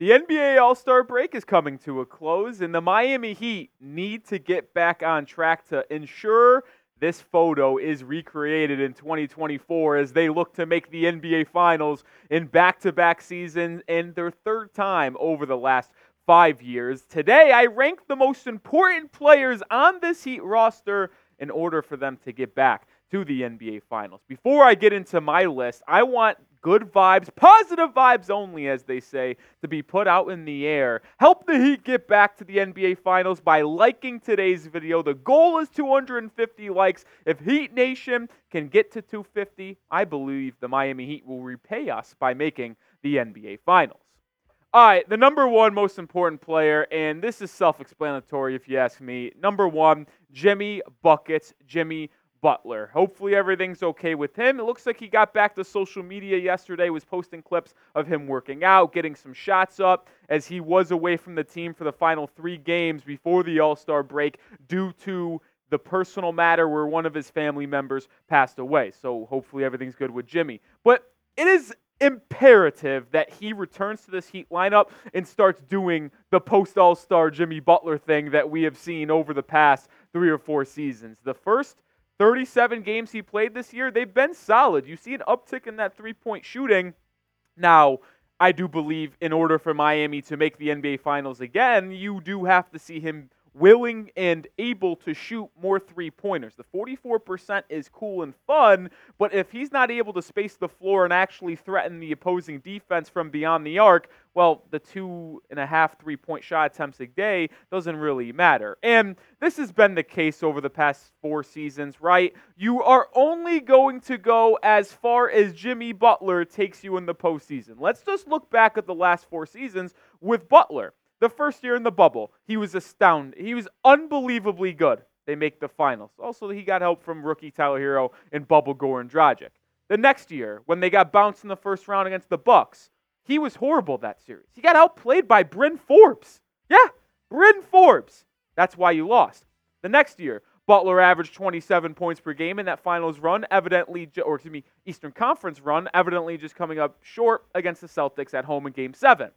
The NBA All Star break is coming to a close, and the Miami Heat need to get back on track to ensure this photo is recreated in 2024 as they look to make the NBA Finals in back to back seasons and their third time over the last five years. Today, I rank the most important players on this Heat roster in order for them to get back to the NBA Finals. Before I get into my list, I want good vibes, positive vibes only, as they say, to be put out in the air. Help the Heat get back to the NBA Finals by liking today's video. The goal is 250 likes. If Heat Nation can get to 250, I believe the Miami Heat will repay us by making the NBA Finals. All right, the number one most important player, and this is self explanatory if you ask me. Number one, Jimmy Buckets, Jimmy Butler. Hopefully everything's okay with him. It looks like he got back to social media yesterday, was posting clips of him working out, getting some shots up as he was away from the team for the final 3 games before the All-Star break due to the personal matter where one of his family members passed away. So hopefully everything's good with Jimmy. But it is imperative that he returns to this Heat lineup and starts doing the post All Star Jimmy Butler thing that we have seen over the past three or four seasons. The first 37 games he played this year, they've been solid. You see an uptick in that three point shooting. Now, I do believe in order for Miami to make the NBA Finals again, you do have to see him willing and able to shoot more three pointers. The 44% is cool and fun, but if he's not able to space the floor and actually threaten the opposing defense from beyond the arc, well, the two and a half three point shot attempts a day doesn't really matter. And this has been the case over the past four seasons, right? You are only going to go as far as Jimmy Butler takes you in the postseason. Let's just look back at the last four seasons with Butler. The first year in the bubble, he was astounding. He was unbelievably good. They make the finals. Also, he got help from rookie Tyler Herro and Bubble Goran Dragic. The next year, when they got bounced in the first round against the Bucks, he was horrible that series. He got outplayed by Bryn Forbes. Yeah, Bryn Forbes. That's why you lost. The next year, Butler averaged 27 points per game in that finals run, evidently, or excuse me, Eastern Conference run, evidently just coming up short against the Celtics at home in Game 7.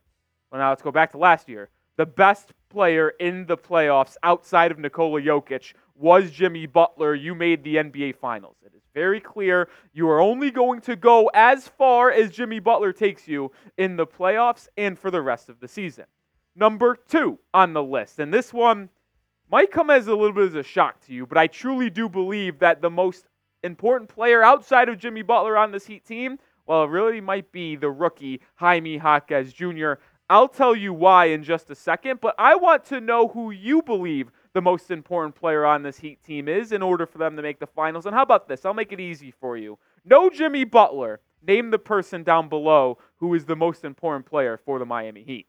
Well, now let's go back to last year. The best player in the playoffs outside of Nikola Jokic was Jimmy Butler. You made the NBA Finals. It is very clear you are only going to go as far as Jimmy Butler takes you in the playoffs and for the rest of the season. Number two on the list, and this one might come as a little bit as a shock to you, but I truly do believe that the most important player outside of Jimmy Butler on this Heat team, well, it really might be the rookie Jaime Jaquez Jr. I'll tell you why in just a second, but I want to know who you believe the most important player on this Heat team is in order for them to make the finals. And how about this? I'll make it easy for you. No Jimmy Butler. Name the person down below who is the most important player for the Miami Heat.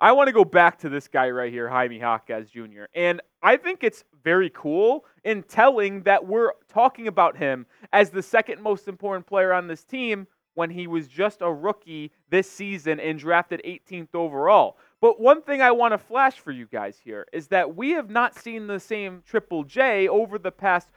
I want to go back to this guy right here, Jaime Jaquez Jr. And I think it's very cool and telling that we're talking about him as the second most important player on this team when he was just a rookie this season and drafted 18th overall. But one thing I want to flash for you guys here is that we have not seen the same Triple J over the past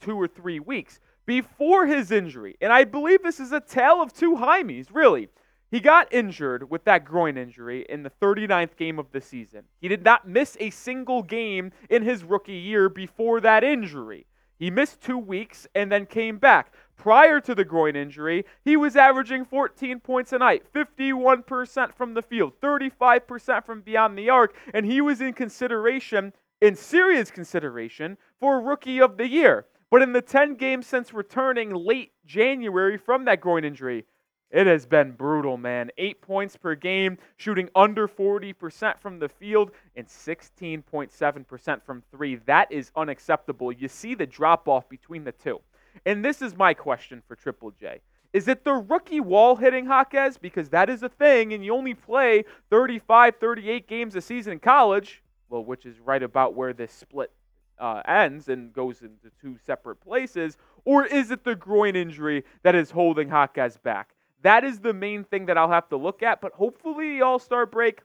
two or three weeks before his injury. And I believe this is a tale of two Jaimes, really. He got injured with that groin injury in the 39th game of the season. He did not miss a single game in his rookie year before that injury. He missed two weeks and then came back. Prior to the groin injury, he was averaging 14 points a night, 51% from the field, 35% from beyond the arc, and he was in consideration, in serious consideration, for Rookie of the Year. But in the 10 games since returning late January from that groin injury, it has been brutal, man. Eight points per game, shooting under 40% from the field, and 16.7% from three. That is unacceptable. You see the drop off between the two. And this is my question for Triple J. Is it the rookie wall hitting Jaquez? Because that is a thing, and you only play 35, 38 games a season in college, well, which is right about where this split uh, ends and goes into two separate places. Or is it the groin injury that is holding Jaquez back? That is the main thing that I'll have to look at, but hopefully the All Star break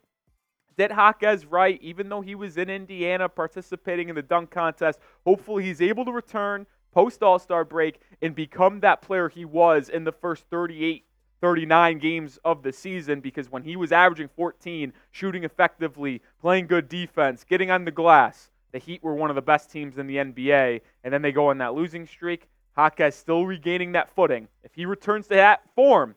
did Jaquez right, even though he was in Indiana participating in the dunk contest. Hopefully he's able to return post All Star break and become that player he was in the first 38 39 games of the season because when he was averaging 14, shooting effectively, playing good defense, getting on the glass, the Heat were one of the best teams in the NBA. And then they go on that losing streak. Hawkeyes still regaining that footing. If he returns to that form,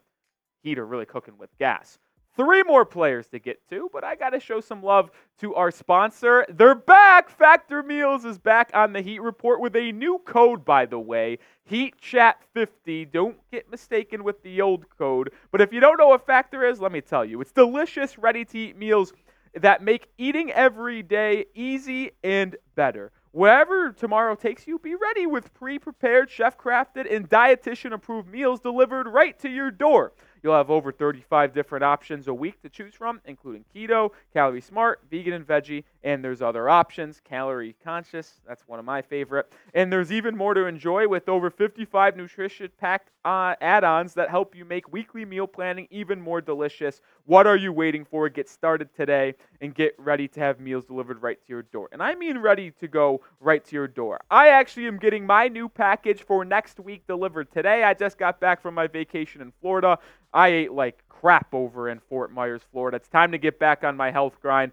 Heat are really cooking with gas. Three more players to get to, but I got to show some love to our sponsor. They're back. Factor Meals is back on the Heat Report with a new code, by the way. Heat Chat 50. Don't get mistaken with the old code. But if you don't know what Factor is, let me tell you. It's delicious, ready to eat meals that make eating every day easy and better. Wherever tomorrow takes you, be ready with pre prepared, chef crafted, and dietitian approved meals delivered right to your door. You'll have over 35 different options a week to choose from, including keto, calorie smart, vegan and veggie, and there's other options, calorie conscious, that's one of my favorite. And there's even more to enjoy with over 55 nutrition packed uh, add-ons that help you make weekly meal planning even more delicious. What are you waiting for? Get started today and get ready to have meals delivered right to your door. And I mean ready to go right to your door. I actually am getting my new package for next week delivered today. I just got back from my vacation in Florida. I ate like crap over in Fort Myers, Florida. It's time to get back on my health grind,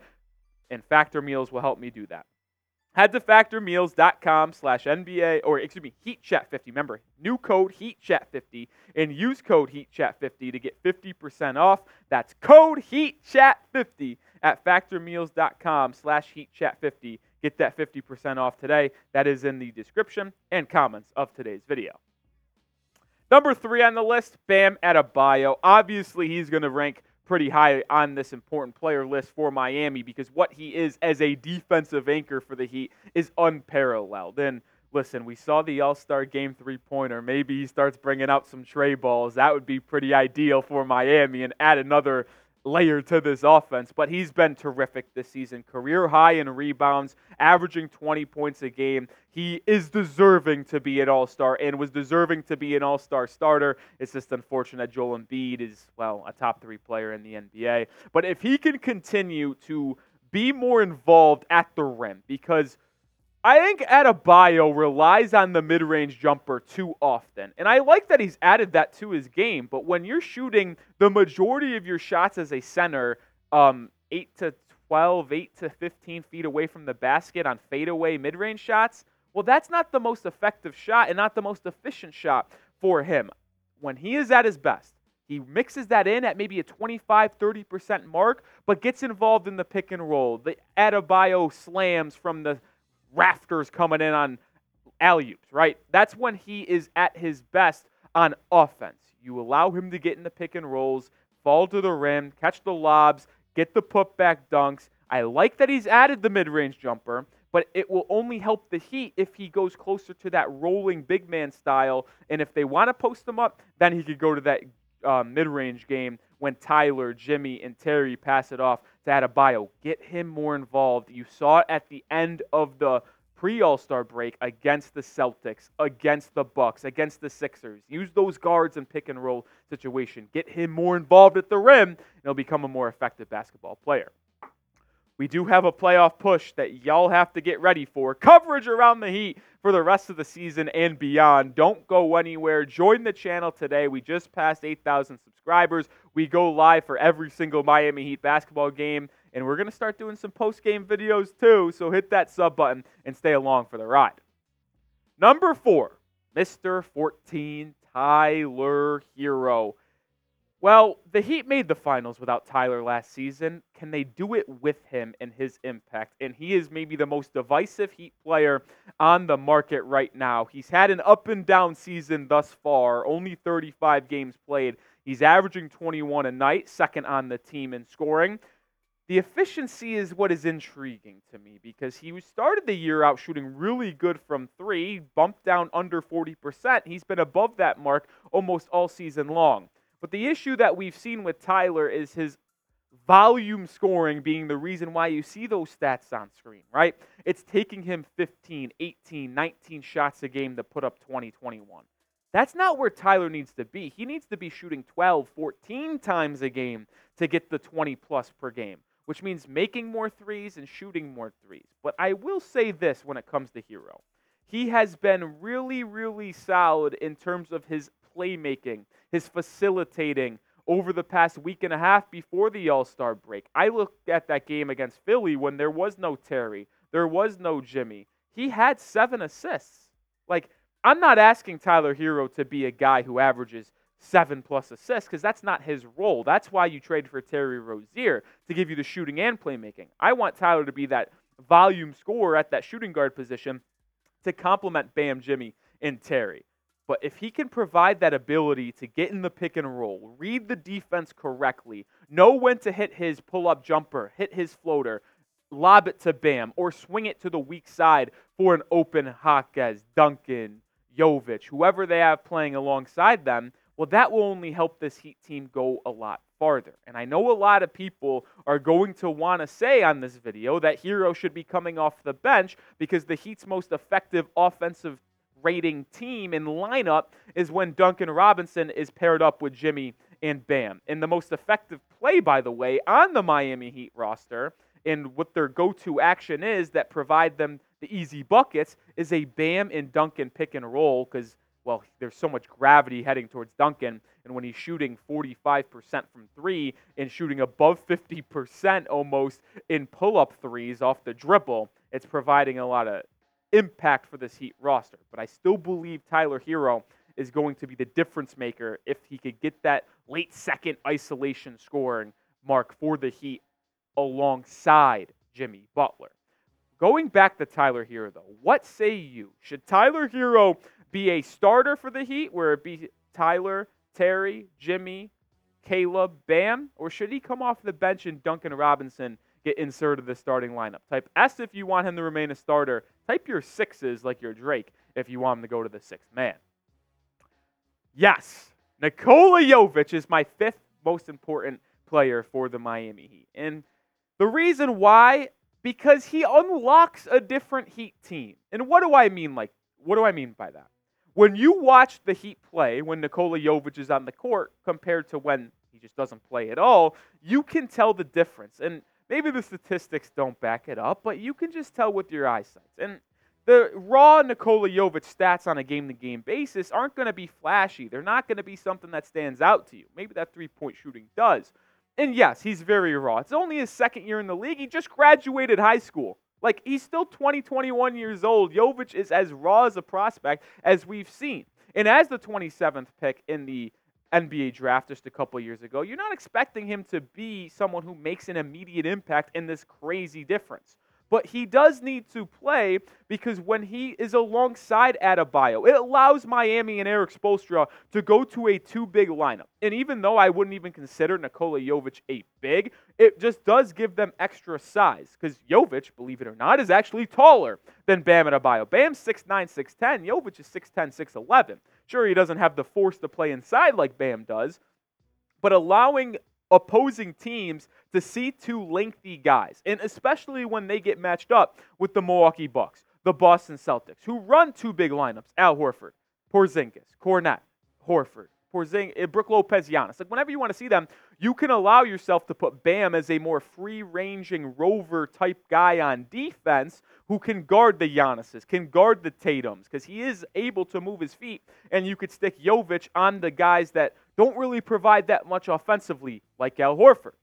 and Factor Meals will help me do that. Head to factormeals.com slash NBA, or excuse me, HeatChat50. Remember, new code HeatChat50 and use code HeatChat50 to get 50% off. That's code HeatChat50 at factormeals.com slash HeatChat50. Get that 50% off today. That is in the description and comments of today's video. Number three on the list, Bam Adebayo. Obviously, he's going to rank pretty high on this important player list for Miami because what he is as a defensive anchor for the Heat is unparalleled. And listen, we saw the All Star Game three pointer. Maybe he starts bringing out some trey balls. That would be pretty ideal for Miami and add another layer to this offense, but he's been terrific this season. Career high in rebounds, averaging 20 points a game. He is deserving to be an all star and was deserving to be an all star starter. It's just unfortunate that Joel Embiid is, well, a top three player in the NBA. But if he can continue to be more involved at the rim, because I think Adebayo relies on the mid range jumper too often. And I like that he's added that to his game. But when you're shooting the majority of your shots as a center, um, 8 to 12, 8 to 15 feet away from the basket on fadeaway mid range shots, well, that's not the most effective shot and not the most efficient shot for him. When he is at his best, he mixes that in at maybe a 25 30% mark, but gets involved in the pick and roll. The Adebayo slams from the rafters coming in on alley oops, right? That's when he is at his best on offense. You allow him to get in the pick and rolls, fall to the rim, catch the lobs, get the putback dunks. I like that he's added the mid range jumper, but it will only help the Heat if he goes closer to that rolling big man style. And if they want to post him up, then he could go to that uh, mid range game when Tyler, Jimmy, and Terry pass it off Adebayo. Get him more involved. You saw it at the end of the pre All Star break against the Celtics, against the Bucks, against the Sixers. Use those guards in pick and roll situation. Get him more involved at the rim, and he'll become a more effective basketball player. We do have a playoff push that y'all have to get ready for. Coverage around the Heat for the rest of the season and beyond. Don't go anywhere. Join the channel today. We just passed 8,000 subscribers. We go live for every single Miami Heat basketball game, and we're going to start doing some post game videos too. So hit that sub button and stay along for the ride. Number four, Mr. 14, Tyler Herro. Well, the Heat made the finals without Tyler last season. Can they do it with him and his impact? And he is maybe the most divisive Heat player on the market right now. He's had an up and down season thus far, only 35 games played. He's averaging 21 a night, second on the team in scoring. The efficiency is what is intriguing to me because he started the year out shooting really good from three, bumped down under 40%. He's been above that mark almost all season long. But the issue that we've seen with Tyler is his volume scoring being the reason why you see those stats on screen, right? It's taking him 15, 18, 19 shots a game to put up 20, 21. That's not where Tyler needs to be. He needs to be shooting 12, 14 times a game to get the 20 plus per game, which means making more threes and shooting more threes. But I will say this when it comes to Herro. He has been really, really solid in terms of his playmaking, his facilitating, over the past week and a half before the All Star break. I looked at that game against Philly when there was no Terry, there was no Jimmy. He had seven assists. Like, I'm not asking Tyler Herro to be a guy who averages seven plus assists because that's not his role. That's why you traded for Terry Rozier to give you the shooting and playmaking. I want Tyler to be that volume scorer at that shooting guard position to complement Bam, Jimmy, and Terry. But if he can provide that ability to get in the pick and roll, read the defense correctly, know when to hit his pull up jumper, hit his floater, lob it to Bam, or swing it to the weak side for an open Jaquez, Duncan, Jovic, whoever they have playing alongside them, well, that will only help this Heat team go a lot farther. And I know a lot of people are going to want to say on this video that Herro should be coming off the bench because the Heat's most effective offensive rating team in lineup is when Duncan Robinson is paired up with Jimmy and Bam. And the most effective play, by the way, on the Miami Heat roster and what their go to action is that provide them the easy buckets is a Bam and Duncan pick and roll because, well, there's so much gravity heading towards Duncan. And when he's shooting 45% from three and shooting above 50% almost in pull up threes off the dribble, it's providing a lot of impact for this Heat roster. But I still believe Tyler Herro is going to be the difference maker if he could get that late second isolation scoring mark for the Heat alongside Jimmy Butler. Going back to Tyler Herro, though, what say you? Should Tyler Herro be a starter for the Heat, where it be Tyler, Terry, Jimmy, Caleb, Bam, or should he come off the bench and Duncan Robinson get inserted the starting lineup? Type S if you want him to remain a starter. Type your sixes like your Drake if you want him to go to the sixth man. Yes, Nikola Jovic is my fifth most important player for the Miami Heat. And the reason why, because he unlocks a different Heat team. And what do I mean like what do I mean by that? When you watch the Heat play when Nikola Jovic is on the court compared to when he just doesn't play at all, you can tell the difference. And maybe the statistics don't back it up, but you can just tell with your eyesight. And the raw Nikola Jovic stats on a game to game basis aren't going to be flashy. They're not going to be something that stands out to you. Maybe that three point shooting does. And yes, he's very raw. It's only his second year in the league. He just graduated high school. Like, he's still 20, 21 years old. Jovic is as raw as a prospect as we've seen. And as the 27th pick in the NBA draft just a couple years ago, you're not expecting him to be someone who makes an immediate impact in this crazy difference. But he does need to play because when he is alongside Adebayo, it allows Miami and Erik Spoelstra to go to a two big lineup. And even though I wouldn't even consider Nikola Jovic a big, it just does give them extra size. Because Jovic, believe it or not, is actually taller than Bam Adebayo. Bam's 6'9, 6'10. Jovic is 6'10, 6'11. Sure, he doesn't have the force to play inside like Bam does, but allowing opposing teams to see two lengthy guys, and especially when they get matched up with the Milwaukee Bucks, the Boston Celtics, who run two big lineups: Al Horford, Porzingis, Kornet, Horford, Porzing, eh, Brook Lopez, Giannis. Like whenever you want to see them, you can allow yourself to put Bam as a more free-ranging rover type guy on defense who can guard the Giannis's, can guard the Tatum's, because he is able to move his feet. And you could stick Jovic on the guys that don't really provide that much offensively, like Al Horford,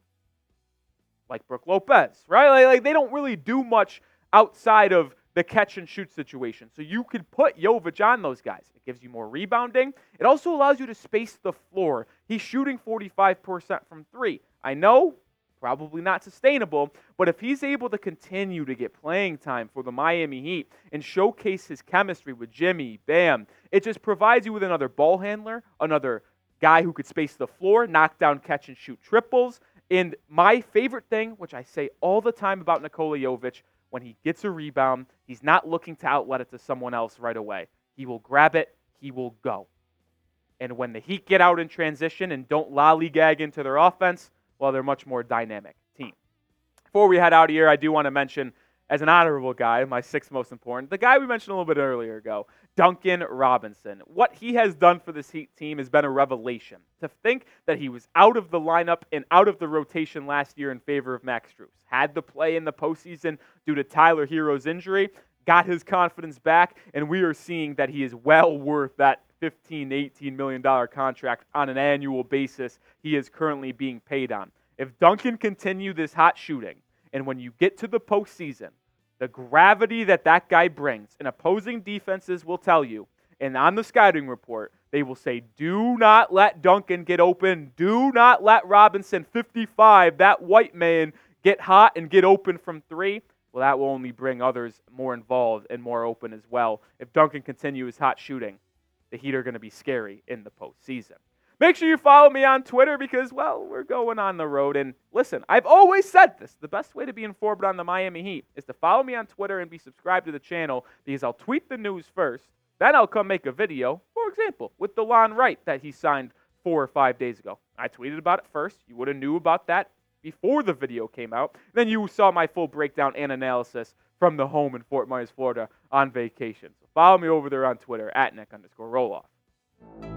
like Brook Lopez, right? Like, like they don't really do much outside of the catch and shoot situation. So you could put Jovic on those guys. It gives you more rebounding. It also allows you to space the floor. He's shooting 45% from three. I know, probably not sustainable, but if he's able to continue to get playing time for the Miami Heat and showcase his chemistry with Jimmy, Bam, it just provides you with another ball handler, another guy who could space the floor, knock down, catch, and shoot triples. And my favorite thing, which I say all the time about Nikola Jovic, when he gets a rebound, he's not looking to outlet it to someone else right away. He will grab it, he will go. And when the Heat get out in transition and don't lollygag into their offense, well, they're much more dynamic team. Before we head out here, I do want to mention as an honorable guy, my sixth most important, the guy we mentioned a little bit earlier ago, Duncan Robinson. What he has done for this Heat team has been a revelation. To think that he was out of the lineup and out of the rotation last year in favor of Max Strus, had to play in the postseason due to Tyler Herro's injury, got his confidence back, and we are seeing that he is well worth that 15, 18 million dollar contract on an annual basis he is currently being paid on. If Duncan continue this hot shooting, and when you get to the postseason, the gravity that that guy brings, and opposing defenses will tell you, and on the scouting report, they will say, do not let Duncan get open. Do not let Robinson, 55, that white man, get hot and get open from three. Well, that will only bring others more involved and more open as well. If Duncan continues hot shooting, the Heat are going to be scary in the postseason. Make sure you follow me on Twitter because, well, we're going on the road. And listen, I've always said this the best way to be informed on the Miami Heat is to follow me on Twitter and be subscribed to the channel because I'll tweet the news first. Then I'll come make a video, for example, with Delon Wright that he signed four or five days ago. I tweeted about it first. You would have knew about that before the video came out. Then you saw my full breakdown and analysis from the home in Fort Myers, Florida on vacation. So follow me over there on Twitter at Nic underscore Rohloff.